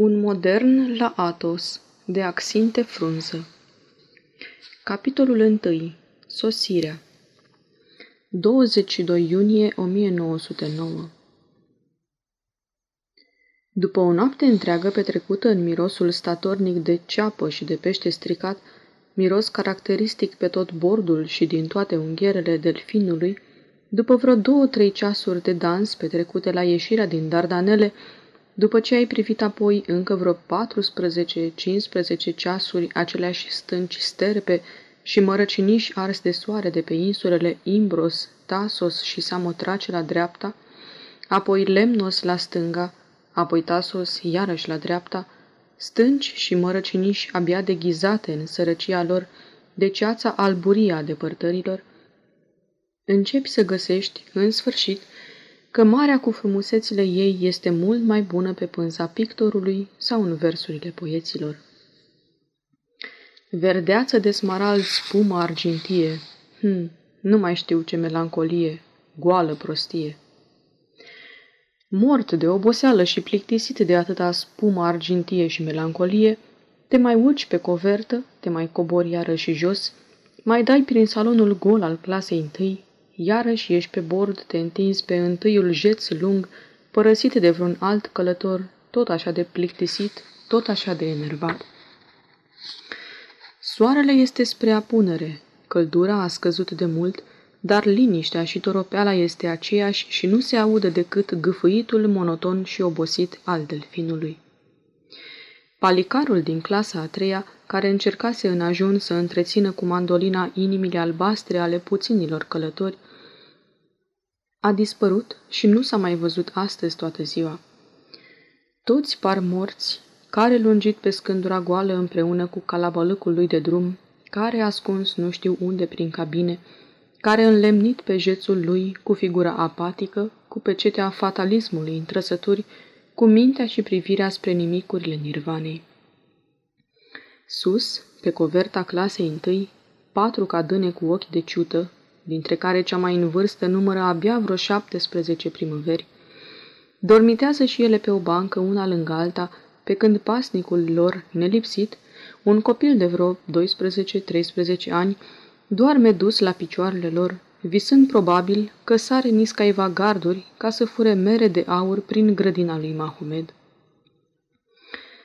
Un modern la Atos, de Axinte Frunză. Capitolul 1. Sosirea. 22 iunie 1909 După o noapte întreagă petrecută în mirosul statornic de ceapă și de pește stricat, miros caracteristic pe tot bordul și din toate unghierele delfinului, după vreo două-trei ceasuri de dans petrecute la ieșirea din Dardanele, după ce ai privit apoi încă vreo 14-15 ceasuri aceleași stânci sterpe și mărăciniși ars de soare de pe insulele Imbros, Tasos și Samotrace la dreapta, apoi Lemnos la stânga, apoi Tasos iarăși la dreapta, stânci și mărăciniși abia deghizate în sărăcia lor de ceața alburia a depărtărilor, începi să găsești, în sfârșit, că marea cu frumusețile ei este mult mai bună pe pânza pictorului sau în versurile poeților. Verdeață de smarald spumă argintie, hm, nu mai știu ce melancolie, goală prostie. Mort de oboseală și plictisit de atâta spumă argintie și melancolie, te mai urci pe covertă, te mai cobori iară și jos, mai dai prin salonul gol al clasei întâi, iarăși ești pe bord, te întinzi pe întâiul jeț lung, părăsit de vreun alt călător, tot așa de plictisit, tot așa de enervat. Soarele este spre apunere, căldura a scăzut de mult, dar liniștea și toropeala este aceeași și nu se aude decât gâfâitul monoton și obosit al delfinului. Palicarul din clasa a treia, care încercase în ajun să întrețină cu mandolina inimile albastre ale puținilor călători, a dispărut și nu s-a mai văzut astăzi toată ziua. Toți par morți, care lungit pe scândura goală împreună cu calabalăcul lui de drum, care ascuns nu știu unde prin cabine, care înlemnit pe jețul lui cu figura apatică, cu pecetea fatalismului în trăsături, cu mintea și privirea spre nimicurile nirvanei. Sus, pe coverta clasei întâi, patru cadâne cu ochi de ciută, dintre care cea mai în vârstă numără abia vreo 17 primăveri, dormitează și ele pe o bancă una lângă alta, pe când pasnicul lor, nelipsit, un copil de vreo 12-13 ani, doarme dus la picioarele lor, visând probabil că sare niscaiva garduri ca să fure mere de aur prin grădina lui Mahomed.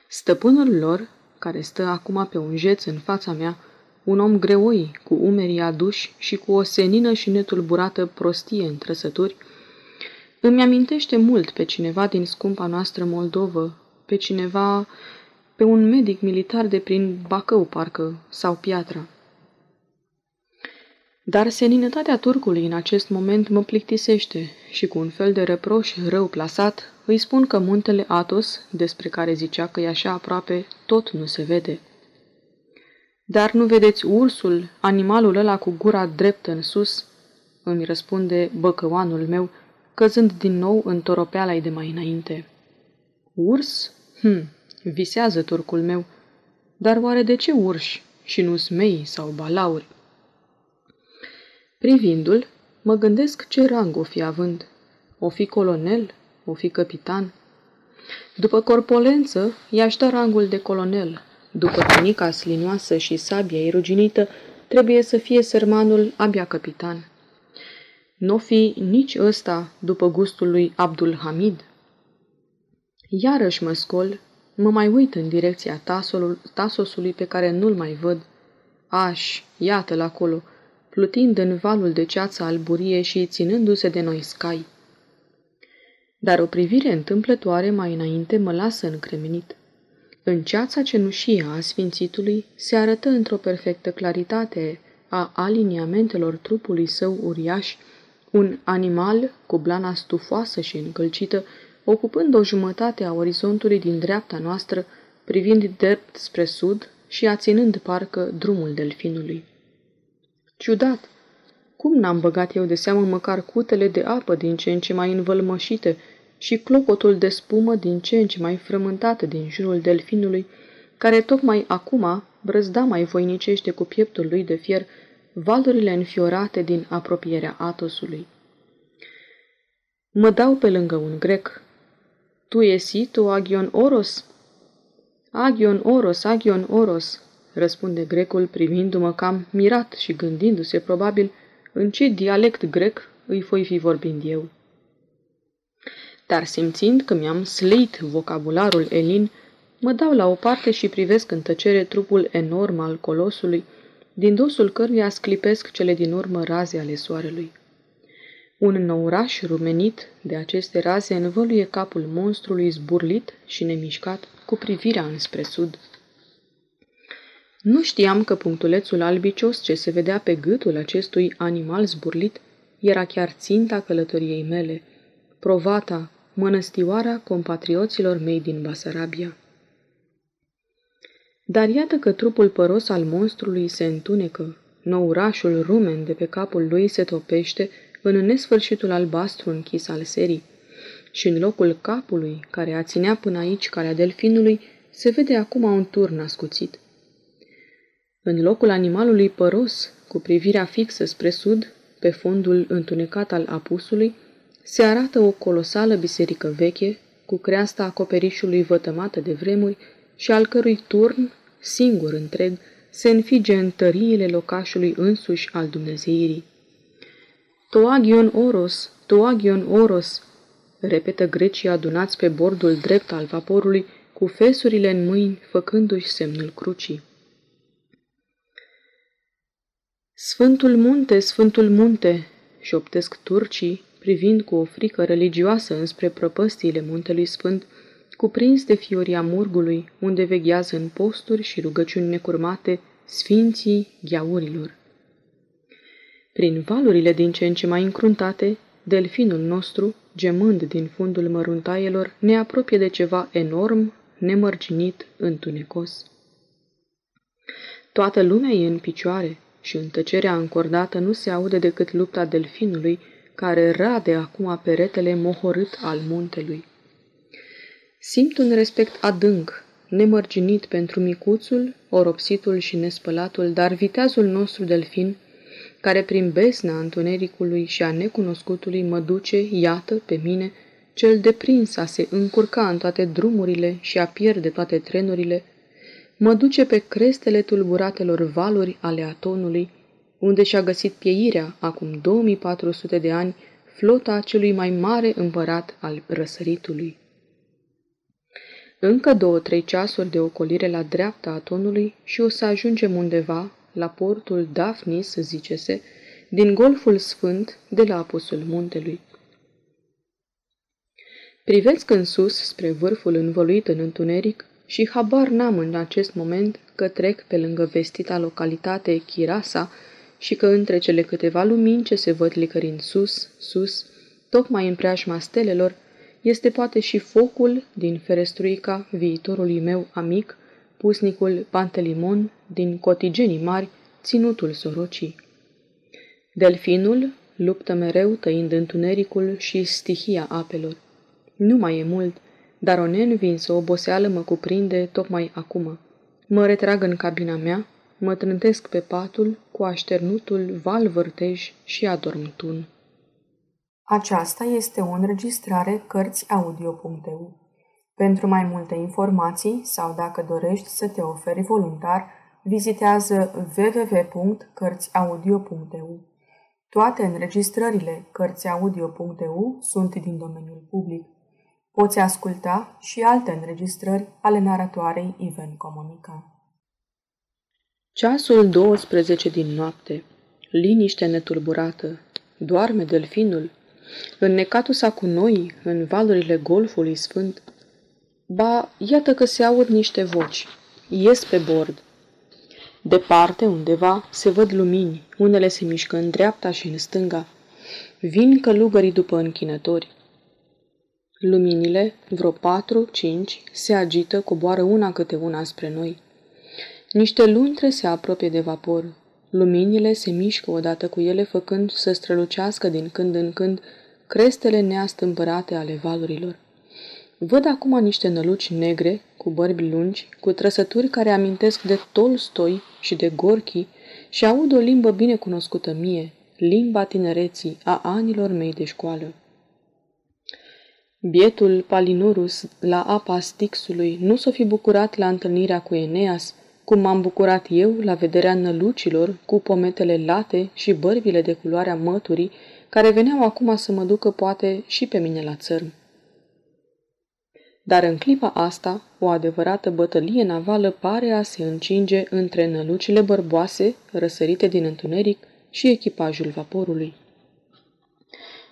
Stăpânul lor, care stă acum pe un jeț în fața mea, un om greoi, cu umerii aduși și cu o senină și netulburată prostie în trăsături, îmi amintește mult pe cineva din scumpa noastră Moldovă, pe cineva, pe un medic militar de prin Bacău, parcă, sau Piatra. Dar seninătatea turcului în acest moment mă plictisește și cu un fel de reproș rău plasat îi spun că muntele Atos, despre care zicea că e așa aproape, tot nu se vede. Dar nu vedeți ursul, animalul ăla cu gura dreptă în sus?" îmi răspunde băcăoanul meu, căzând din nou în toropeala de mai înainte. Urs? Hm, visează turcul meu. Dar oare de ce urși și nu smei sau balauri? Privindu-l, mă gândesc ce rang o fi având. O fi colonel? O fi capitan? După corpolență, i-aș da rangul de colonel. După tunica slinioasă și sabia ruginită, trebuie să fie sărmanul abia capitan. Nu fi nici ăsta după gustul lui Abdul Hamid? Iarăși mă scol, mă mai uit în direcția tasolul, tasosului pe care nu-l mai văd. Aș, iată-l acolo, plutind în valul de ceață alburie și ținându-se de noi scai. Dar o privire întâmplătoare mai înainte mă lasă încremenit. În ceața cenușie a Sfințitului se arătă într-o perfectă claritate a aliniamentelor trupului său uriaș un animal cu blana stufoasă și încălcită, ocupând o jumătate a orizontului din dreapta noastră, privind drept spre sud și aținând parcă drumul delfinului. Ciudat! Cum n-am băgat eu de seamă măcar cutele de apă din ce în ce mai învălmășite și clopotul de spumă din ce în ce mai frământată din jurul delfinului, care tocmai acum brăzda mai voinicește cu pieptul lui de fier valurile înfiorate din apropierea Atosului. Mă dau pe lângă un grec. Tu esi tu Agion Oros? Agion Oros, Agion Oros, răspunde grecul privindu-mă cam mirat și gândindu-se probabil în ce dialect grec îi voi fi vorbind eu. Dar simțind că mi-am sleit vocabularul elin, mă dau la o parte și privesc în tăcere trupul enorm al colosului, din dosul căruia sclipesc cele din urmă raze ale soarelui. Un nouraș rumenit de aceste raze învăluie capul monstrului zburlit și nemișcat cu privirea înspre sud. Nu știam că punctulețul albicios ce se vedea pe gâtul acestui animal zburlit era chiar ținta călătoriei mele, provata, mănăstioara compatrioților mei din Basarabia. Dar iată că trupul păros al monstrului se întunecă, nourașul rumen de pe capul lui se topește în nesfârșitul albastru închis al serii și în locul capului, care a ținea până aici calea delfinului, se vede acum un turn ascuțit. În locul animalului păros, cu privirea fixă spre sud, pe fondul întunecat al apusului, se arată o colosală biserică veche, cu creasta acoperișului vătămată de vremuri și al cărui turn, singur întreg, se înfige în tăriile locașului însuși al Dumnezeirii. Toagion Oros, Toagion Oros, repetă grecii adunați pe bordul drept al vaporului, cu fesurile în mâini, făcându-și semnul crucii. Sfântul munte, Sfântul munte, șoptesc turcii, privind cu o frică religioasă înspre prăpăstiile muntelui sfânt, cuprins de fioria murgului, unde veghează în posturi și rugăciuni necurmate sfinții gheaurilor. Prin valurile din ce în ce mai încruntate, delfinul nostru, gemând din fundul măruntaielor, ne apropie de ceva enorm, nemărginit, întunecos. Toată lumea e în picioare și în tăcerea încordată nu se aude decât lupta delfinului, care rade acum peretele mohorât al muntelui. Simt un respect adânc, nemărginit pentru micuțul, oropsitul și nespălatul, dar viteazul nostru delfin, care prin besna întunericului și a necunoscutului mă duce, iată, pe mine, cel deprins a se încurca în toate drumurile și a pierde toate trenurile, mă duce pe crestele tulburatelor valuri ale atonului, unde și-a găsit pieirea, acum 2400 de ani, flota celui mai mare împărat al răsăritului. Încă două-trei ceasuri de ocolire la dreapta atonului și o să ajungem undeva, la portul Daphnis, zice-se, din Golful Sfânt, de la apusul muntelui. Privesc în sus, spre vârful învăluit în întuneric, și habar n-am în acest moment că trec pe lângă vestita localitate Chirasa și că între cele câteva lumini ce se văd licărind sus, sus, tocmai în preajma stelelor, este poate și focul din ferestruica viitorului meu amic, pusnicul Pantelimon din cotigenii mari, ținutul sorocii. Delfinul luptă mereu tăind întunericul și stihia apelor. Nu mai e mult, dar o neînvinsă oboseală mă cuprinde tocmai acum. Mă retrag în cabina mea, mă trântesc pe patul cu așternutul val vârtej și adormtun. Aceasta este o înregistrare Cărțiaudio.eu. Pentru mai multe informații sau dacă dorești să te oferi voluntar, vizitează www.cărțiaudio.eu. Toate înregistrările Cărțiaudio.eu sunt din domeniul public. Poți asculta și alte înregistrări ale naratoarei Iven Comunica. Ceasul 12 din noapte. Liniște netulburată. Doarme delfinul. Înnecatul sa cu noi, în valurile golfului sfânt. Ba, iată că se aud niște voci. Ies pe bord. Departe, undeva, se văd lumini. Unele se mișcă în dreapta și în stânga. Vin călugării după închinători. Luminile, vreo patru, cinci, se agită, coboară una câte una spre noi. Niște luntre se apropie de vapor. Luminile se mișcă odată cu ele, făcând să strălucească din când în când crestele neastâmpărate ale valurilor. Văd acum niște năluci negre, cu bărbi lungi, cu trăsături care amintesc de Tolstoi și de Gorki și aud o limbă bine cunoscută mie, limba tinereții, a anilor mei de școală. Bietul Palinurus la apa Stixului nu s-o fi bucurat la întâlnirea cu Eneas, cum m-am bucurat eu la vederea nălucilor cu pometele late și bărbile de culoarea măturii, care veneau acum să mă ducă poate și pe mine la țărm. Dar în clipa asta, o adevărată bătălie navală pare a se încinge între nălucile bărboase, răsărite din întuneric, și echipajul vaporului.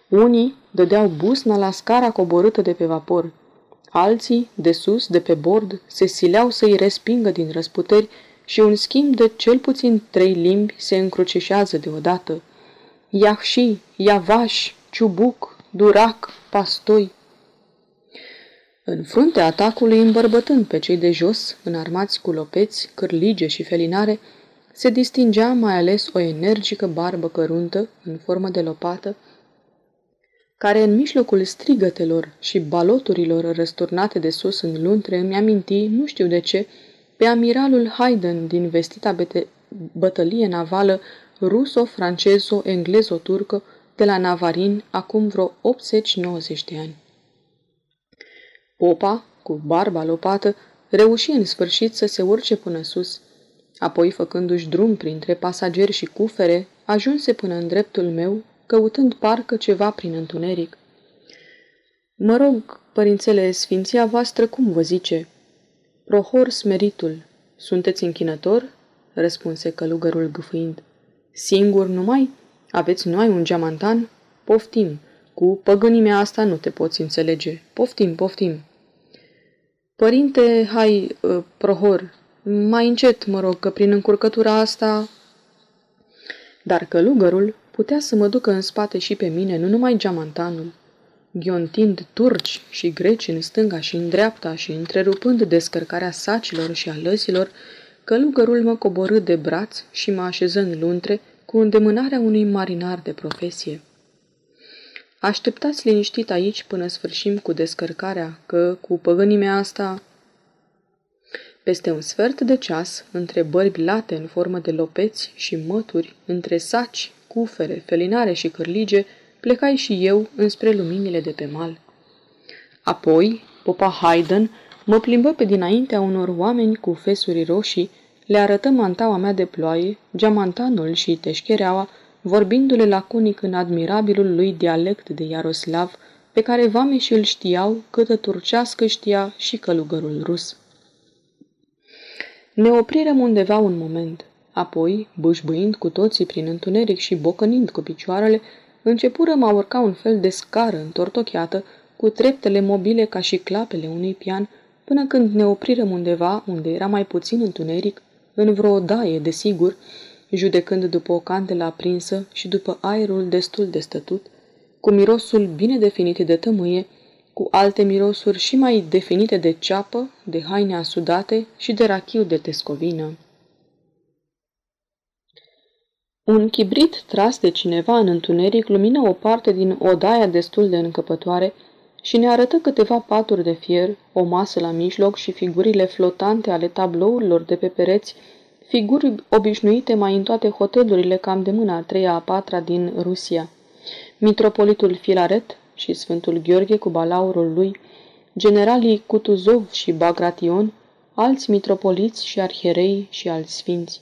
Unii dădeau busna la scara coborâtă de pe vapor, alții, de sus, de pe bord, se sileau să-i respingă din răsputeri și un schimb de cel puțin trei limbi se încrucișează deodată. Iahși, Iavaș, Ciubuc, Durac, Pastoi. În fruntea atacului, îmbărbătând pe cei de jos, înarmați cu lopeți, cârlige și felinare, se distingea mai ales o energică barbă căruntă, în formă de lopată, care în mijlocul strigătelor și baloturilor răsturnate de sus în luntre îmi aminti, nu știu de ce, pe amiralul Haydn din vestita bete- bătălie navală ruso-francezo-englezo-turcă de la Navarin acum vreo 80-90 de ani. Popa, cu barba lopată, reuși în sfârșit să se urce până sus. Apoi, făcându-și drum printre pasageri și cufere, ajunse până în dreptul meu, căutând parcă ceva prin întuneric. Mă rog, părințele, sfinția voastră, cum vă zice? Prohor smeritul, sunteți închinător? răspunse călugărul gâfâind. Singur numai? Aveți noi un geamantan? Poftim, cu păgânimea asta nu te poți înțelege. Poftim, poftim. Părinte, hai, uh, prohor, mai încet, mă rog, că prin încurcătura asta... Dar călugărul putea să mă ducă în spate și pe mine, nu numai geamantanul. Ghiontind turci și greci în stânga și în dreapta și întrerupând descărcarea sacilor și a lăsilor, călugărul mă coborâ de braț și mă așeză în luntre cu îndemânarea unui marinar de profesie. Așteptați liniștit aici până sfârșim cu descărcarea, că cu păgânimea asta... Peste un sfert de ceas, între bărbi late în formă de lopeți și mături, între saci, cufere, felinare și cârlige, plecai și eu înspre luminile de pe mal. Apoi, popa Haydn mă plimbă pe dinaintea unor oameni cu fesuri roșii, le arătă mantaua mea de ploaie, geamantanul și teșchereaua, vorbindu-le laconic în admirabilul lui dialect de Iaroslav, pe care vameșii îl știau câtă turcească știa și călugărul rus. Ne oprirăm undeva un moment. Apoi, bâșbâind cu toții prin întuneric și bocănind cu picioarele, începurăm a urca un fel de scară întortocheată, cu treptele mobile ca și clapele unui pian, până când ne oprirăm undeva unde era mai puțin întuneric, în vreo daie, desigur, judecând după o candelă aprinsă și după aerul destul de stătut, cu mirosul bine definit de tămâie, cu alte mirosuri și mai definite de ceapă, de haine asudate și de rachiu de tescovină. Un chibrit tras de cineva în întuneric lumină o parte din odaia destul de încăpătoare și ne arătă câteva paturi de fier, o masă la mijloc și figurile flotante ale tablourilor de pe pereți, figuri obișnuite mai în toate hotelurile cam de mâna a treia a patra din Rusia. Mitropolitul Filaret și Sfântul Gheorghe cu balaurul lui, generalii Kutuzov și Bagration, alți mitropoliți și arhierei și alți sfinți.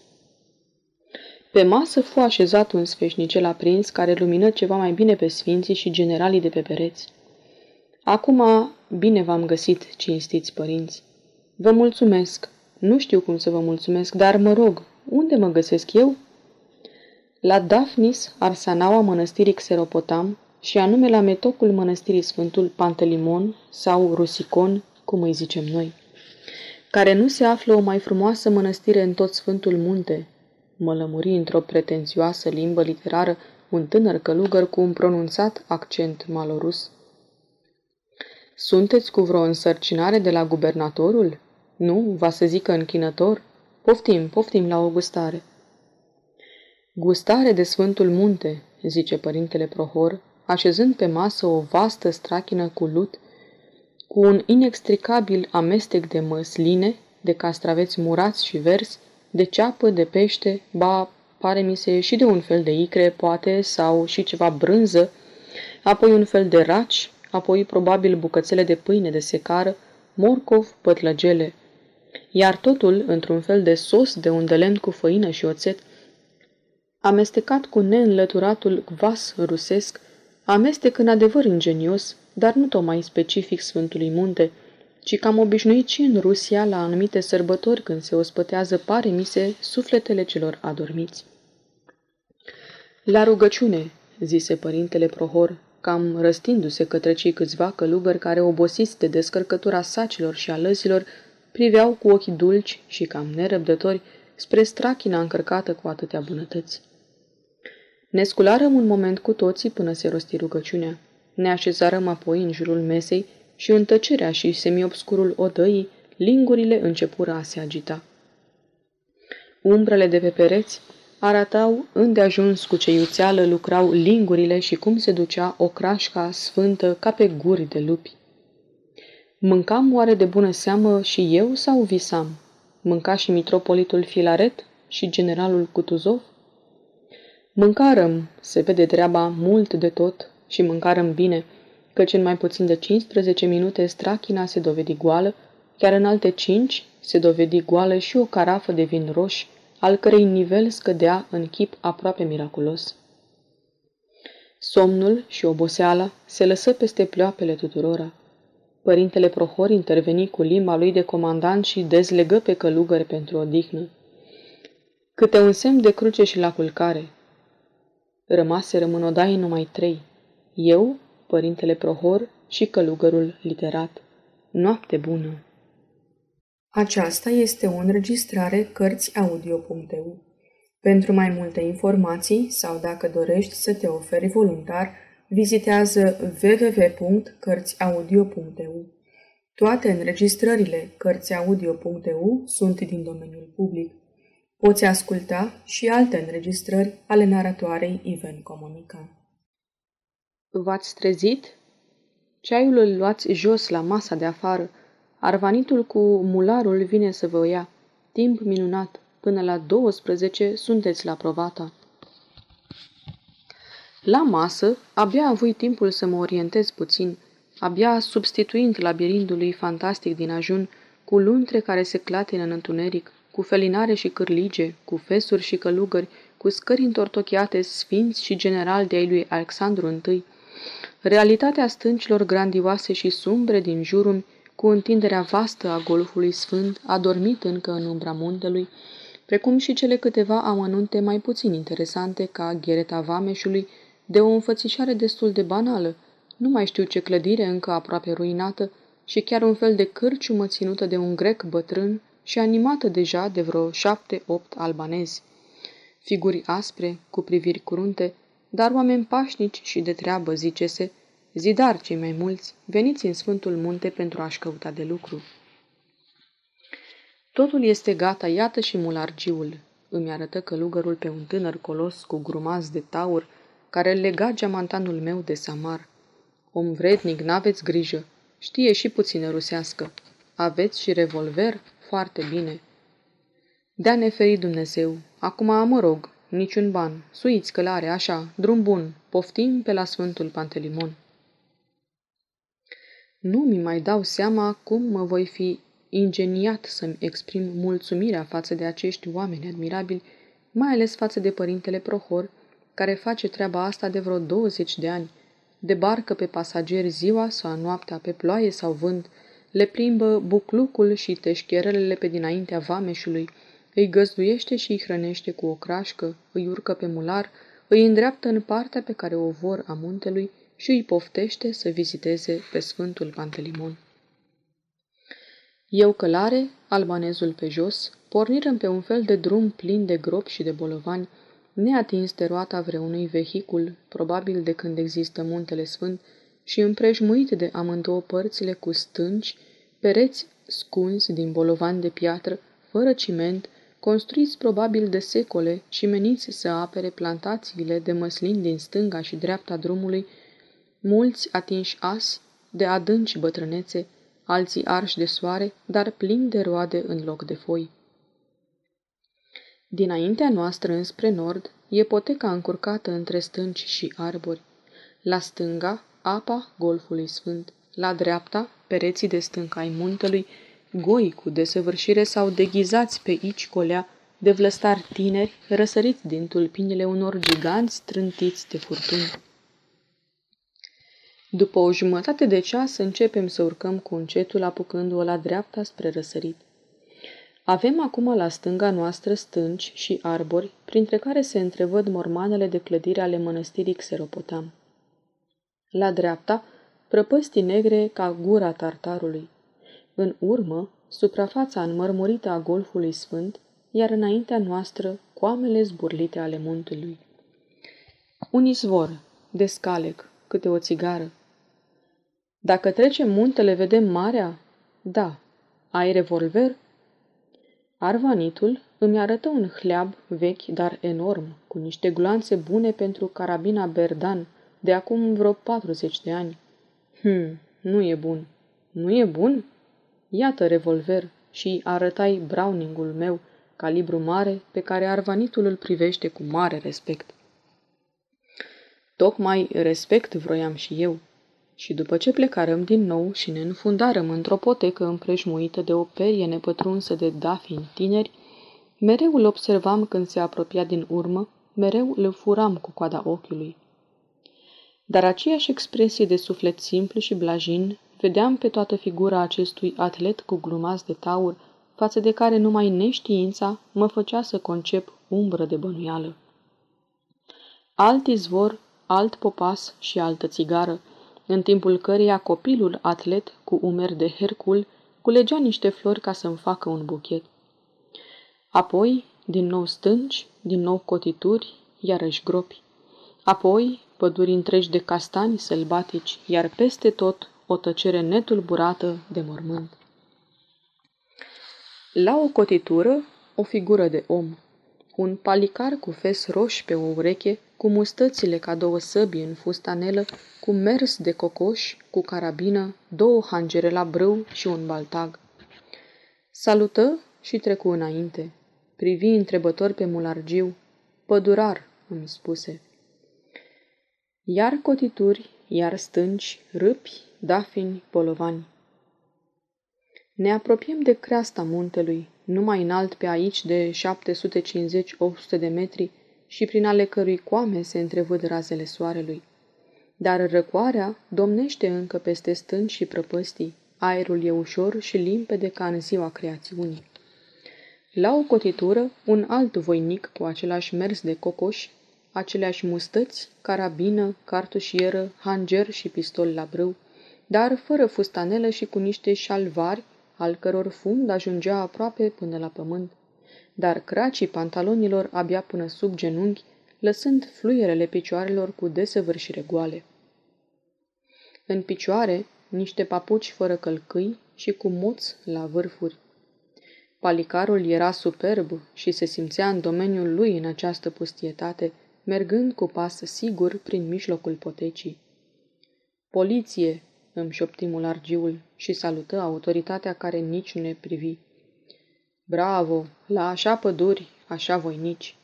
Pe masă fu așezat un sfeșnicel aprins care lumină ceva mai bine pe sfinții și generalii de pe pereți. Acum, bine v-am găsit, cinstiți părinți. Vă mulțumesc. Nu știu cum să vă mulțumesc, dar mă rog, unde mă găsesc eu? La Daphnis, arsanaua mănăstirii Xeropotam, și anume la metocul mănăstirii Sfântul Pantelimon sau Rusicon, cum îi zicem noi, care nu se află o mai frumoasă mănăstire în tot Sfântul Munte, mă lămuri într-o pretențioasă limbă literară un tânăr călugăr cu un pronunțat accent malorus. Sunteți cu vreo însărcinare de la gubernatorul? Nu, va să zică închinător? Poftim, poftim la o gustare. Gustare de Sfântul Munte, zice părintele Prohor, așezând pe masă o vastă strachină cu lut, cu un inextricabil amestec de măsline, de castraveți murați și verzi, de ceapă, de pește, ba, pare mi se și de un fel de icre, poate, sau și ceva brânză, apoi un fel de raci, apoi probabil bucățele de pâine de secară, morcov, pătlăgele, iar totul într-un fel de sos de unde lemn cu făină și oțet, amestecat cu neînlăturatul vas rusesc, amestec în adevăr ingenios, dar nu tocmai specific Sfântului Munte, ci cam obișnuit și în Rusia la anumite sărbători când se ospătează pare mise sufletele celor adormiți. La rugăciune, zise părintele Prohor, cam răstindu-se către cei câțiva călugări care, obosiți de descărcătura sacilor și alăzilor, priveau cu ochii dulci și cam nerăbdători spre strachina încărcată cu atâtea bunătăți. Ne scularăm un moment cu toții până se rosti rugăciunea. Ne așezarăm apoi în jurul mesei și în tăcerea și semiobscurul odăii, lingurile începură a se agita. Umbrele de pe pereți arătau îndeajuns cu ce iuțeală lucrau lingurile și cum se ducea o crașca sfântă ca pe guri de lupi. Mâncam oare de bună seamă și eu sau visam? Mânca și mitropolitul Filaret și generalul Cutuzov? Mâncarăm, se vede treaba mult de tot și mâncarăm bine, căci în mai puțin de 15 minute strachina se dovedi goală, chiar în alte 5 se dovedi goală și o carafă de vin roș, al cărei nivel scădea în chip aproape miraculos. Somnul și oboseala se lăsă peste pleoapele tuturora. Părintele Prohor interveni cu limba lui de comandant și dezlegă pe călugări pentru odihnă. Câte un semn de cruce și la culcare. Rămase în odaie numai trei. Eu, părintele Prohor și călugărul literat. Noapte bună! Aceasta este o înregistrare Cărțiaudio.eu. Pentru mai multe informații sau dacă dorești să te oferi voluntar, vizitează www.cărțiaudio.eu. Toate înregistrările Cărțiaudio.eu sunt din domeniul public. Poți asculta și alte înregistrări ale naratoarei Iven Comunica. V-ați trezit? Ceaiul îl luați jos la masa de afară. Arvanitul cu mularul vine să vă ia. Timp minunat. Până la 12 sunteți la provata. La masă, abia avui timpul să mă orientez puțin, abia substituind labirintului fantastic din ajun, cu luntre care se clatină în întuneric, cu felinare și cârlige, cu fesuri și călugări, cu scări întortocheate sfinți și general de ai lui Alexandru I, realitatea stâncilor grandioase și sumbre din jurul, cu întinderea vastă a golfului sfânt, adormit încă în umbra muntelui, precum și cele câteva amănunte mai puțin interesante ca ghereta vameșului, de o înfățișare destul de banală, nu mai știu ce clădire încă aproape ruinată, și chiar un fel de cârciumă ținută de un grec bătrân și animată deja de vreo șapte-opt albanezi. Figuri aspre, cu priviri curunte, dar oameni pașnici și de treabă, zicese, zidar cei mai mulți, veniți în Sfântul Munte pentru a-și căuta de lucru. Totul este gata, iată și mulargiul, îmi arătă călugărul pe un tânăr colos cu grumaz de taur, care lega geamantanul meu de samar. Om vrednic, n-aveți grijă, știe și puțină rusească. Aveți și revolver? Foarte bine. Dea neferi Dumnezeu. Acum mă rog, niciun ban. Suiți călare, așa, drum bun. Poftim pe la Sfântul Pantelimon. Nu mi mai dau seama cum mă voi fi ingeniat să-mi exprim mulțumirea față de acești oameni admirabili, mai ales față de părintele Prohor, care face treaba asta de vreo 20 de ani. Debarcă pe pasageri ziua sau noaptea pe ploaie sau vânt, le plimbă buclucul și teșcherelele pe dinaintea vameșului, îi găzduiește și îi hrănește cu o crașcă, îi urcă pe mular, îi îndreaptă în partea pe care o vor a muntelui și îi poftește să viziteze pe Sfântul Pantelimon. Eu călare, albanezul pe jos, pornirăm pe un fel de drum plin de gropi și de bolovani, neatins de roata vreunui vehicul, probabil de când există muntele sfânt, și împrejmuit de amândouă părțile cu stânci, pereți scunzi din bolovani de piatră, fără ciment, construiți probabil de secole și meniți să apere plantațiile de măslin din stânga și dreapta drumului, mulți atinși asi de adânci bătrânețe, alții arși de soare, dar plini de roade în loc de foi. Dinaintea noastră, înspre nord, e poteca încurcată între stânci și arbori. La stânga, apa golfului sfânt. La dreapta, pereții de stânca ai muntelui, goi cu desăvârșire sau deghizați pe aici colea de vlăstari tineri răsăriți din tulpinile unor giganți trântiți de furtuni. După o jumătate de ceas începem să urcăm cu încetul apucându-o la dreapta spre răsărit. Avem acum la stânga noastră stânci și arbori, printre care se întrevăd mormanele de clădire ale mănăstirii Xeropotam. La dreapta, prăpăstii negre ca gura tartarului. În urmă, suprafața înmărmurită a golfului sfânt, iar înaintea noastră, coamele zburlite ale muntelui. Un izvor, de scalec, câte o țigară. Dacă trecem muntele, vedem marea? Da. Ai revolver? Arvanitul îmi arătă un hleab vechi, dar enorm, cu niște gloanțe bune pentru carabina Berdan, de acum vreo 40 de ani. Hm, nu e bun. Nu e bun? Iată revolver și arătai Browningul meu, calibru mare, pe care arvanitul îl privește cu mare respect. Tocmai respect vroiam și eu. Și după ce plecarăm din nou și ne înfundarăm într-o potecă împrejmuită de o perie nepătrunsă de dafini tineri, mereu îl observam când se apropia din urmă, mereu îl furam cu coada ochiului. Dar aceeași expresie de suflet simplu și blajin vedeam pe toată figura acestui atlet cu glumați de taur, față de care numai neștiința mă făcea să concep umbră de bănuială. Alt izvor, alt popas și altă țigară, în timpul căreia copilul atlet cu umeri de hercul culegea niște flori ca să-mi facă un buchet. Apoi, din nou stânci, din nou cotituri, iarăși gropi. Apoi, păduri întregi de castani sălbatici, iar peste tot o tăcere netulburată de mormânt. La o cotitură, o figură de om. Un palicar cu fes roși pe o ureche, cu mustățile ca două săbi în fustanelă, cu mers de cocoș, cu carabină, două hangere la brâu și un baltag. Salută și trecu înainte. Privi întrebător pe mulargiu. Pădurar, îmi spuse. Iar cotituri, iar stânci, râpi, dafini, polovani. Ne apropiem de creasta muntelui, numai înalt pe aici de 750-800 de metri și prin ale cărui coame se întrevăd razele soarelui. Dar răcoarea domnește încă peste stânci și prăpăstii, aerul e ușor și limpede ca în ziua creațiunii. La o cotitură, un alt voinic cu același mers de cocoș, aceleași mustăți, carabină, cartușieră, hanger și pistol la brâu, dar fără fustanelă și cu niște șalvari al căror fund ajungea aproape până la pământ, dar cracii pantalonilor abia până sub genunchi, lăsând fluierele picioarelor cu desăvârșire goale. În picioare, niște papuci fără călcâi și cu moț la vârfuri. Palicarul era superb și se simțea în domeniul lui în această pustietate, mergând cu pas sigur prin mijlocul potecii. Poliție, îmi șopti mulargiul și salută autoritatea care nici nu ne privi. Bravo, la așa păduri, așa voinici.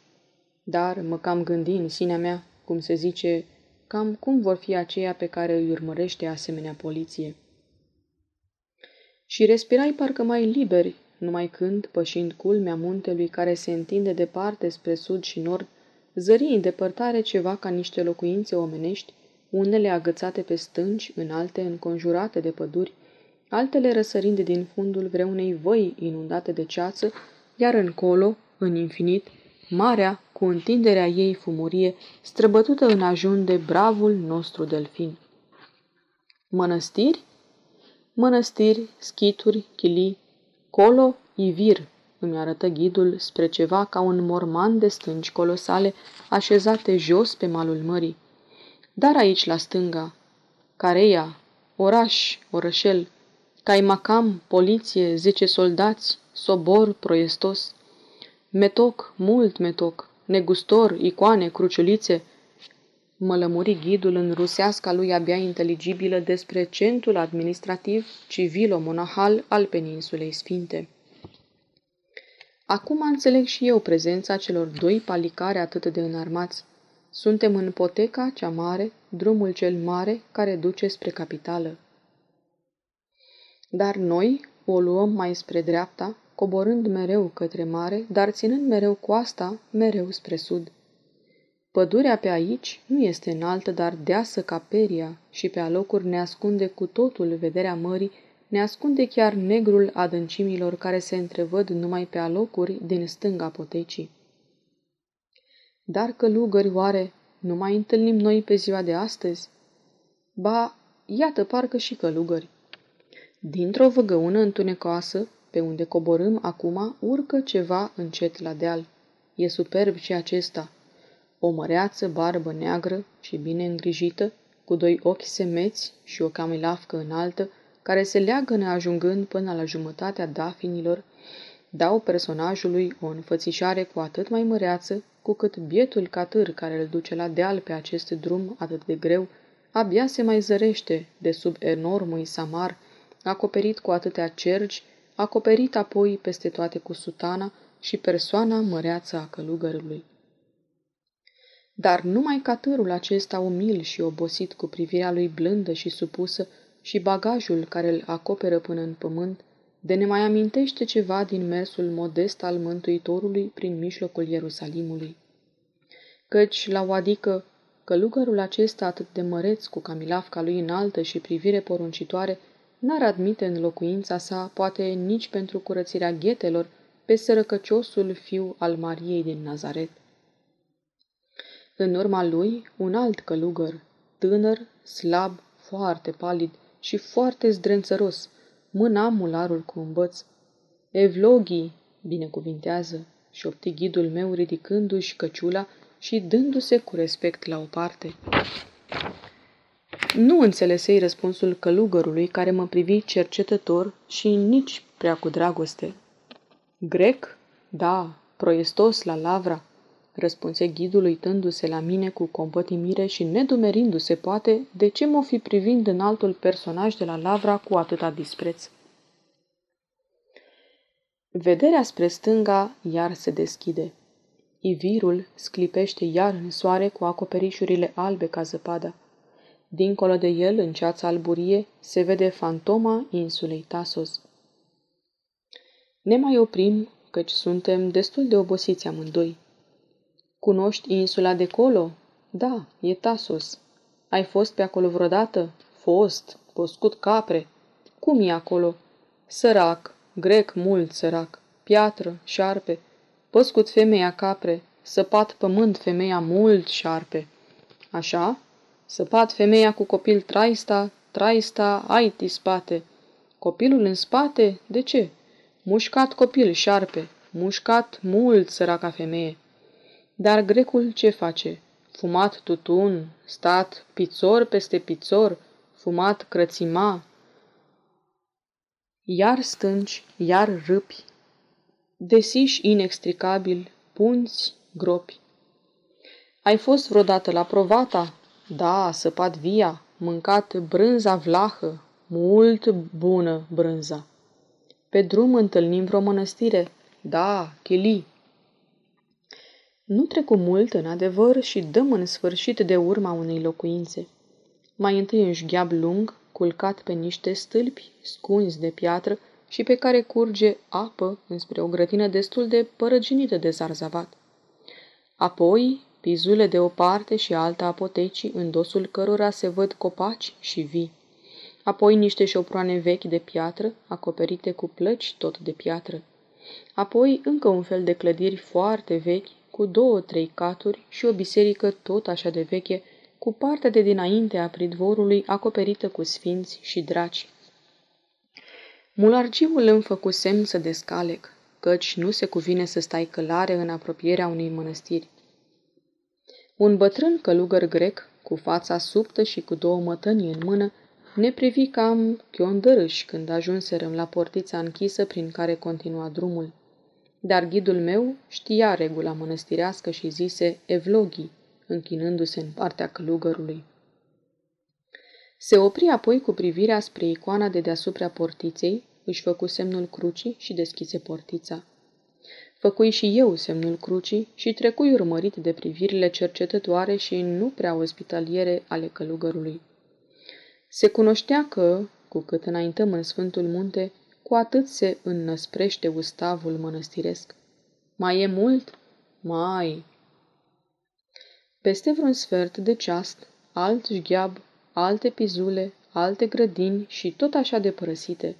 Dar mă cam gândi în sinea mea, cum se zice, cam cum vor fi aceia pe care îi urmărește asemenea poliție. Și respirai parcă mai liberi, numai când, pășind culmea muntelui care se întinde departe spre sud și nord, zări în depărtare ceva ca niște locuințe omenești, unele agățate pe stânci, în alte înconjurate de păduri, altele răsărind din fundul vreunei văi inundate de ceață, iar încolo, în infinit, marea, cu întinderea ei fumurie, străbătută în ajun de bravul nostru delfin. Mănăstiri? Mănăstiri, schituri, chilii, colo, ivir, îmi arătă ghidul spre ceva ca un morman de stânci colosale așezate jos pe malul mării. Dar aici, la stânga, Careia, oraș, orășel, Caimacam, poliție, zece soldați, sobor proiestos, metoc, mult metoc, negustor, icoane, cruciulițe, mă lămuri ghidul în ruseasca lui abia inteligibilă despre centrul administrativ civilo-monahal al peninsulei sfinte. Acum înțeleg și eu prezența celor doi palicare atât de înarmați. Suntem în poteca cea mare, drumul cel mare care duce spre capitală. Dar noi o luăm mai spre dreapta, coborând mereu către mare, dar ținând mereu coasta, mereu spre sud. Pădurea pe aici nu este înaltă, dar deasă ca peria și pe alocuri ne ascunde cu totul vederea mării, ne ascunde chiar negrul adâncimilor care se întrevăd numai pe alocuri din stânga potecii. Dar călugări oare nu mai întâlnim noi pe ziua de astăzi? Ba, iată parcă și călugări. Dintr-o văgăună întunecoasă, pe unde coborâm acum, urcă ceva încet la deal. E superb și acesta. O măreață barbă neagră și bine îngrijită, cu doi ochi semeți și o camilafcă înaltă, care se leagă neajungând până la jumătatea dafinilor, dau personajului o înfățișare cu atât mai măreață, cu cât bietul catâr care îl duce la deal pe acest drum atât de greu, abia se mai zărește de sub enormul samar, acoperit cu atâtea cergi, acoperit apoi peste toate cu sutana și persoana măreață a călugărului. Dar numai catârul acesta umil și obosit cu privirea lui blândă și supusă și bagajul care îl acoperă până în pământ, de ne mai amintește ceva din mersul modest al Mântuitorului prin mijlocul Ierusalimului. Căci, la o adică, călugărul acesta atât de măreț, cu camilafca lui înaltă și privire poruncitoare, n-ar admite în locuința sa, poate nici pentru curățirea ghetelor, pe sărăcăciosul fiu al Mariei din Nazaret. În urma lui, un alt călugăr, tânăr, slab, foarte palid și foarte zdrențăros, mâna mularul cu un băț. Evlogii, binecuvintează, și șopti ghidul meu ridicându-și căciula și dându-se cu respect la o parte. Nu înțelesei răspunsul călugărului care mă privi cercetător și nici prea cu dragoste. Grec? Da, proiestos la lavra, răspunse ghidul uitându-se la mine cu compătimire și nedumerindu-se, poate, de ce mă fi privind în altul personaj de la lavra cu atâta dispreț. Vederea spre stânga iar se deschide. Ivirul sclipește iar în soare cu acoperișurile albe ca zăpada. Dincolo de el, în ceața alburie, se vede fantoma insulei Tasos. Ne mai oprim, căci suntem destul de obosiți amândoi. Cunoști insula de colo? Da, e Tasos. Ai fost pe acolo vreodată? Fost, poscut capre. Cum e acolo? Sărac, grec mult sărac, piatră, șarpe, păscut femeia capre, săpat pământ femeia mult șarpe. Așa? Săpat femeia cu copil traista, traista, aiti spate. Copilul în spate? De ce? Mușcat copil șarpe, mușcat mult săraca femeie. Dar grecul ce face? Fumat tutun, stat pițor peste pițor, fumat crățima. Iar stânci, iar râpi, desiși inextricabil, punți, gropi. Ai fost vreodată la Provata? Da, săpat via, mâncat brânza vlahă, mult bună brânza. Pe drum întâlnim vreo mănăstire? Da, chilii. Nu trecu mult, în adevăr, și dăm în sfârșit de urma unei locuințe. Mai întâi un șgheab lung, culcat pe niște stâlpi scunzi de piatră și pe care curge apă înspre o grătină destul de părăginită de zarzavat. Apoi, pizule de o parte și alta apotecii, în dosul cărora se văd copaci și vii. Apoi niște șoproane vechi de piatră, acoperite cu plăci tot de piatră. Apoi încă un fel de clădiri foarte vechi, cu două-trei caturi și o biserică tot așa de veche, cu partea de dinainte a pridvorului acoperită cu sfinți și draci. Mulargiul îmi făcu semn să descalec, căci nu se cuvine să stai călare în apropierea unei mănăstiri. Un bătrân călugăr grec, cu fața subtă și cu două mătănii în mână, ne privi cam chiondărâși când ajunserăm la portița închisă prin care continua drumul. Dar ghidul meu știa regula mănăstirească și zise Evloghi, închinându-se în partea călugărului. Se opri apoi cu privirea spre icoana de deasupra portiței, își făcu semnul crucii și deschise portița. Făcui și eu semnul crucii și trecui urmărit de privirile cercetătoare și nu prea ospitaliere ale călugărului. Se cunoștea că, cu cât înaintăm în Sfântul Munte, cu atât se înnăsprește ustavul mănăstiresc. Mai e mult? Mai. Peste vreun sfert de ceast, alt jgheab, alte pizule, alte grădini și tot așa de părăsite.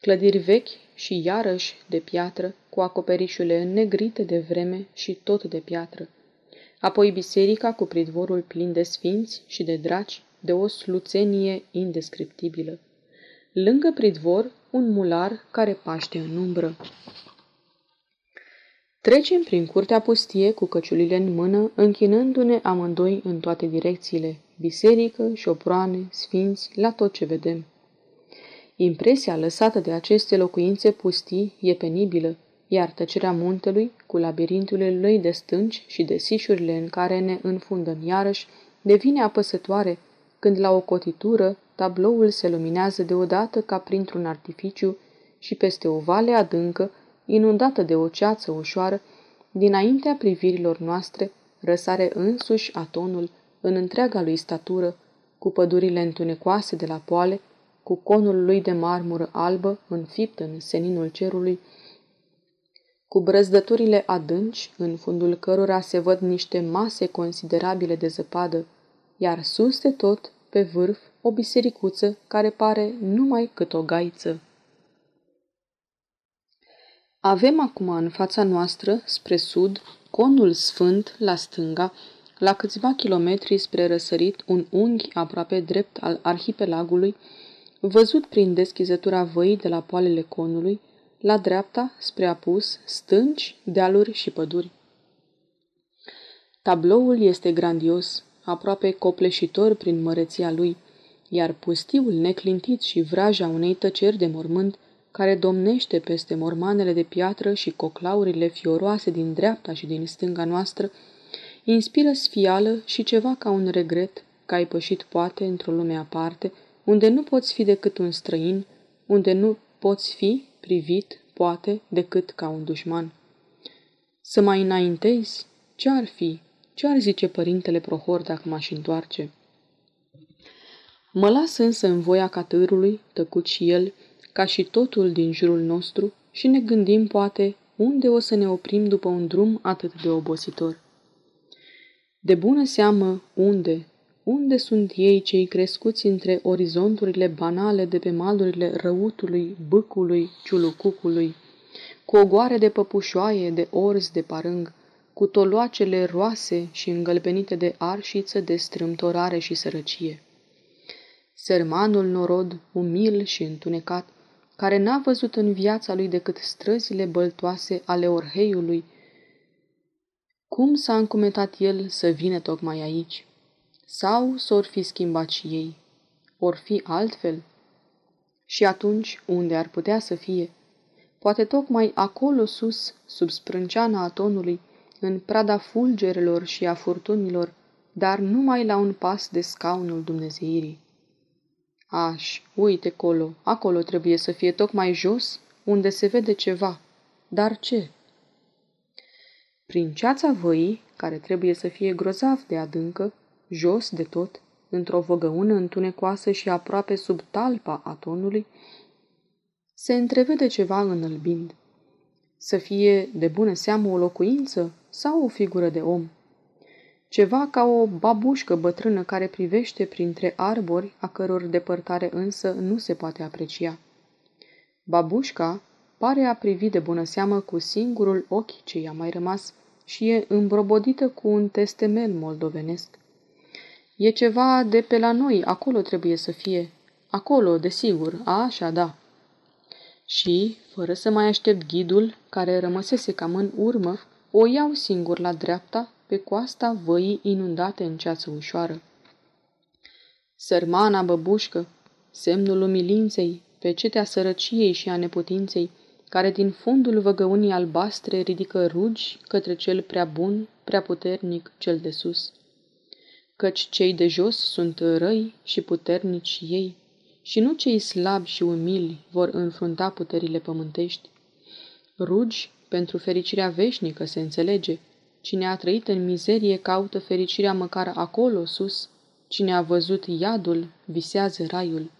Clădiri vechi și iarăși de piatră, cu acoperișurile înnegrite de vreme și tot de piatră. Apoi biserica cu pridvorul plin de sfinți și de draci, de o sluțenie indescriptibilă. Lângă pridvor, un mular care paște în umbră. Trecem prin curtea pustie cu căciulile în mână, închinându-ne amândoi în toate direcțiile, biserică, șoproane, sfinți, la tot ce vedem. Impresia lăsată de aceste locuințe pustii e penibilă, iar tăcerea muntelui, cu labirinturile lui de stânci și de sișurile în care ne înfundăm iarăși, devine apăsătoare când la o cotitură tabloul se luminează deodată ca printr-un artificiu și peste o vale adâncă, inundată de o ceață ușoară, dinaintea privirilor noastre, răsare însuși atonul în întreaga lui statură, cu pădurile întunecoase de la poale, cu conul lui de marmură albă înfipt în seninul cerului, cu brăzdăturile adânci, în fundul cărora se văd niște mase considerabile de zăpadă, iar sus de tot, pe vârf, o bisericuță care pare numai cât o gaiță. Avem acum în fața noastră, spre sud, conul sfânt la stânga, la câțiva kilometri spre răsărit, un unghi aproape drept al arhipelagului, văzut prin deschizătura văii de la poalele conului, la dreapta, spre apus, stânci, dealuri și păduri. Tabloul este grandios, aproape copleșitor prin măreția lui, iar pustiul neclintit și vraja unei tăceri de mormânt, care domnește peste mormanele de piatră și coclaurile fioroase din dreapta și din stânga noastră, inspiră sfială și ceva ca un regret că ai pășit poate într-o lume aparte, unde nu poți fi decât un străin, unde nu poți fi privit, poate, decât ca un dușman. Să mai înaintezi? Ce ar fi? Ce ar zice părintele Prohor dacă m-aș întoarce? Mă las însă în voia catârului, tăcut și el, ca și totul din jurul nostru, și ne gândim, poate, unde o să ne oprim după un drum atât de obositor. De bună seamă, unde, unde sunt ei cei crescuți între orizonturile banale de pe malurile răutului, bâcului, ciulucucului, cu ogoare de păpușoaie, de orz, de parâng, cu toloacele roase și îngălbenite de arșiță de strâmtorare și sărăcie. Sermanul norod, umil și întunecat, care n-a văzut în viața lui decât străzile băltoase ale Orheiului, cum s-a încumetat el să vină tocmai aici? Sau s-or fi schimbat și ei? Or fi altfel? Și atunci, unde ar putea să fie? Poate tocmai acolo sus, sub sprânceana atonului, în prada fulgerelor și a furtunilor, dar numai la un pas de scaunul Dumnezeirii. Aș, uite colo, acolo trebuie să fie tocmai jos, unde se vede ceva. Dar ce? Prin ceața văii, care trebuie să fie grozav de adâncă, jos de tot, într-o văgăună întunecoasă și aproape sub talpa atonului, se întrevede ceva înălbind. Să fie de bună seamă o locuință sau o figură de om. Ceva ca o babușcă bătrână care privește printre arbori, a căror depărtare însă nu se poate aprecia. Babușca pare a privi de bună seamă cu singurul ochi ce i-a mai rămas și e îmbrobodită cu un testemel moldovenesc. E ceva de pe la noi, acolo trebuie să fie. Acolo, desigur, a, așa, da. Și, fără să mai aștept ghidul, care rămăsese cam în urmă, o iau singur la dreapta, pe coasta văii inundate în ceață ușoară. Sărmana băbușcă, semnul umilinței, pe cetea sărăciei și a neputinței, care din fundul văgăunii albastre ridică rugi către cel prea bun, prea puternic, cel de sus. Căci cei de jos sunt răi și puternici ei, și nu cei slabi și umili vor înfrunta puterile pământești. Rugi pentru fericirea veșnică se înțelege. Cine a trăit în mizerie caută fericirea măcar acolo sus. Cine a văzut iadul, visează raiul.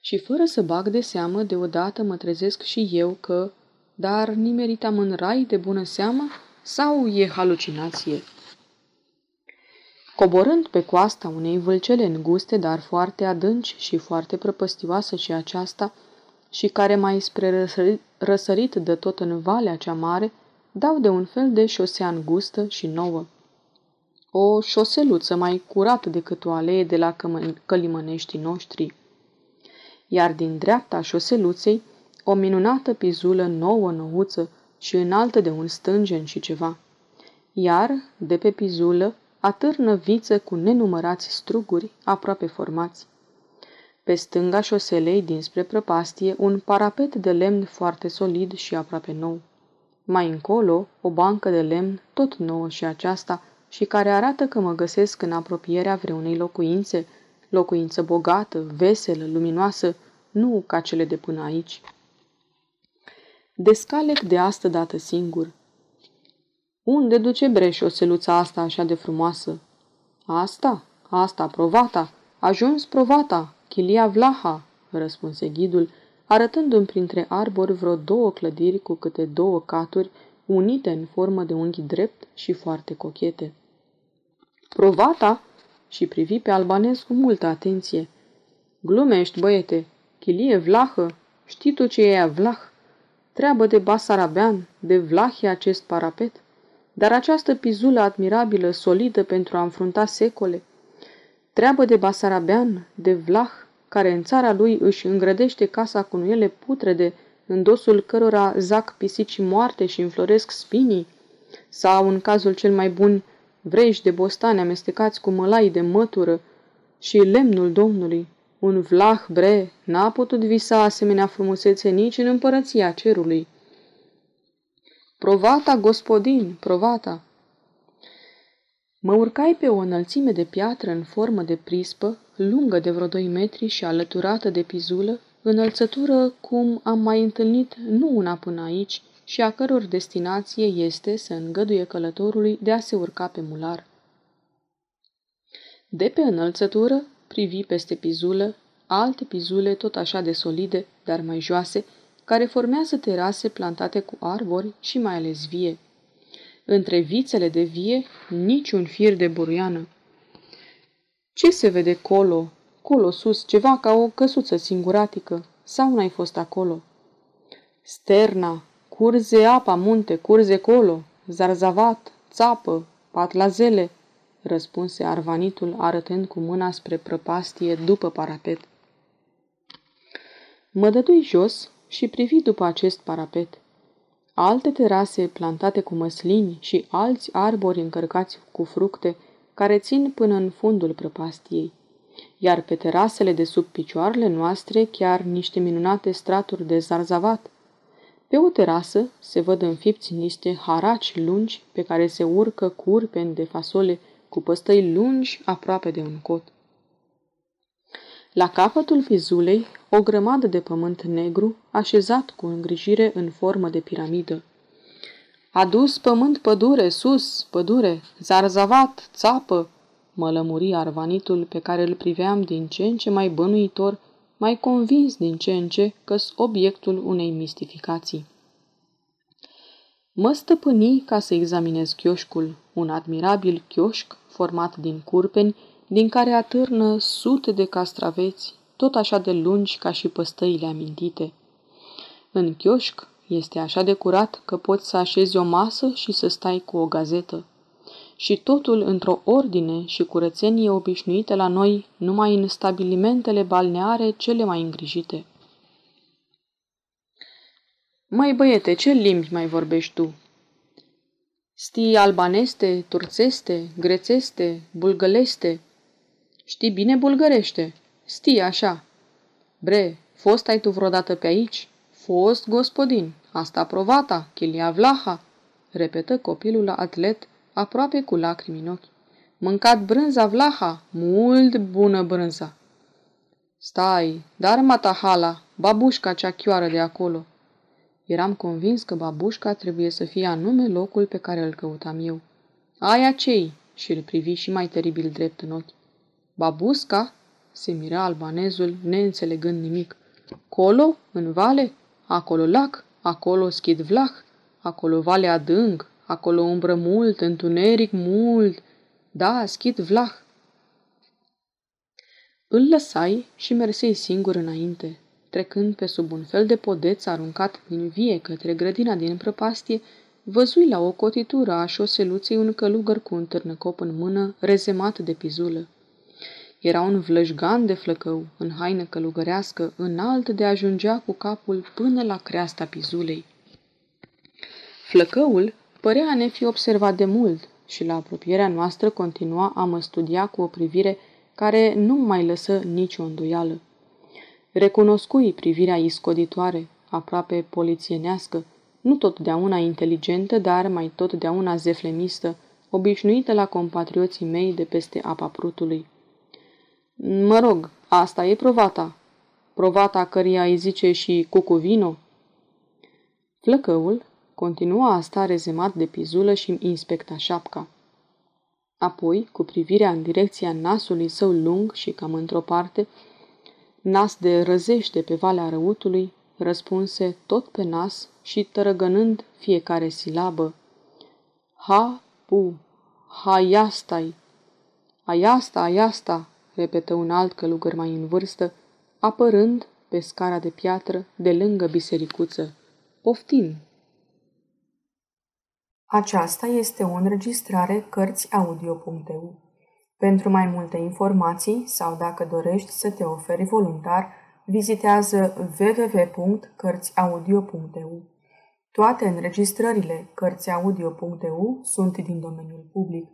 Și fără să bag de seamă, deodată mă trezesc și eu că, dar nimeritam în rai de bună seamă sau e halucinație? Coborând pe coasta unei vâlcele înguste, dar foarte adânci și foarte prăpăstioasă și aceasta, și care mai spre răsărit, răsărit de tot în valea cea mare, dau de un fel de șosea îngustă și nouă. O șoseluță mai curată decât o alee de la călimăneștii noștri. Iar din dreapta șoseluței, o minunată pizulă nouă nouță și înaltă de un stângen și ceva. Iar, de pe pizulă, atârnă viță cu nenumărați struguri aproape formați. Pe stânga șoselei dinspre prăpastie, un parapet de lemn foarte solid și aproape nou. Mai încolo, o bancă de lemn, tot nouă și aceasta, și care arată că mă găsesc în apropierea vreunei locuințe, locuință bogată, veselă, luminoasă, nu ca cele de până aici. Descalec de astă dată singur. Unde duce breș o seluța asta așa de frumoasă? Asta? Asta, provata. Ajuns provata, chilia Vlaha, răspunse ghidul, arătându-mi printre arbori vreo două clădiri cu câte două caturi, unite în formă de unghi drept și foarte cochete. Provata? Și privi pe albanez cu multă atenție. Glumești, băiete, chilie Vlahă, știi tu ce e Vlah? Treabă de Basarabean, de Vlahie acest parapet. Dar această pizulă admirabilă, solidă pentru a înfrunta secole, treabă de Basarabean, de Vlah, care în țara lui își îngrădește casa cu nuiele putrede, în dosul cărora zac pisici moarte și înfloresc spinii, sau, în cazul cel mai bun, vreși de bostane amestecați cu mălai de mătură și lemnul Domnului. Un vlah bre n-a putut visa asemenea frumusețe nici în împărăția cerului. Provata, gospodin, provata! Mă urcai pe o înălțime de piatră în formă de prispă, lungă de vreo doi metri și alăturată de pizulă, înălțătură cum am mai întâlnit nu una până aici și a căror destinație este să îngăduie călătorului de a se urca pe mular. De pe înălțătură privi peste pizulă alte pizule tot așa de solide, dar mai joase, care formează terase plantate cu arbori și mai ales vie. Între vițele de vie, niciun fir de buruiană. Ce se vede colo, colo sus, ceva ca o căsuță singuratică, sau n-ai fost acolo? Sterna, curze apa munte, curze colo, zarzavat, țapă, patlazele, răspunse arvanitul arătând cu mâna spre prăpastie după parapet. Mă dădui jos și privi după acest parapet. Alte terase plantate cu măslini și alți arbori încărcați cu fructe care țin până în fundul prăpastiei. Iar pe terasele de sub picioarele noastre chiar niște minunate straturi de zarzavat. Pe o terasă se văd înfipți niște haraci lungi pe care se urcă curpeni de fasole cu păstăi lungi aproape de un cot. La capătul vizulei, o grămadă de pământ negru, așezat cu îngrijire în formă de piramidă. Adus pământ pădure, sus, pădure, zarzavat, țapă, mă lămuri arvanitul pe care îl priveam din ce în ce mai bănuitor, mai convins din ce în ce că obiectul unei mistificații. Mă stăpâni ca să examinez chioșcul, un admirabil chioșc format din curpeni, din care atârnă sute de castraveți, tot așa de lungi ca și păstăile amintite. În chioșc este așa de curat că poți să așezi o masă și să stai cu o gazetă. Și totul într-o ordine și curățenie obișnuite la noi numai în stabilimentele balneare cele mai îngrijite. Mai băiete, ce limbi mai vorbești tu? Stii albaneste, turțeste, grețeste, bulgăleste, Știi bine bulgărește. Stii așa. Bre, fost ai tu vreodată pe aici? Fost, gospodin. Asta provata, chilia vlaha, repetă copilul atlet, aproape cu lacrimi în ochi. Mâncat brânza vlaha, mult bună brânza. Stai, dar matahala, babușca cea chioară de acolo. Eram convins că babușca trebuie să fie anume locul pe care îl căutam eu. Aia cei? Și îl privi și mai teribil drept în ochi. Babusca? Se mira albanezul, neînțelegând nimic. Colo? În vale? Acolo lac? Acolo schid vlah? Acolo vale adânc? Acolo umbră mult, întuneric mult? Da, schid vlah. Îl lăsai și mersei singur înainte, trecând pe sub un fel de podeț aruncat din vie către grădina din prăpastie, văzui la o cotitură a șoseluței un călugăr cu un târnăcop în mână, rezemat de pizulă. Era un vlăjgan de flăcău, în haină călugărească, înalt de ajungea cu capul până la creasta pizulei. Flăcăul părea a ne fi observat de mult și la apropierea noastră continua a mă studia cu o privire care nu mai lăsă nicio îndoială. Recunoscui privirea iscoditoare, aproape polițienească, nu totdeauna inteligentă, dar mai totdeauna zeflemistă, obișnuită la compatrioții mei de peste apa prutului. Mă rog, asta e provata. Provata căreia îi zice și cucuvino. Flăcăul continua a sta rezemat de pizulă și inspecta șapca. Apoi, cu privirea în direcția nasului său lung și cam într-o parte, nas de răzește pe valea răutului, răspunse tot pe nas și tărăgănând fiecare silabă. Ha, pu, ha, iastai, aiasta, aiasta, repetă un alt călugăr mai în vârstă, apărând pe scara de piatră de lângă bisericuță. Poftim! Aceasta este o înregistrare Cărțiaudio.eu. Pentru mai multe informații sau dacă dorești să te oferi voluntar, vizitează www.cărțiaudio.eu. Toate înregistrările Cărțiaudio.eu sunt din domeniul public.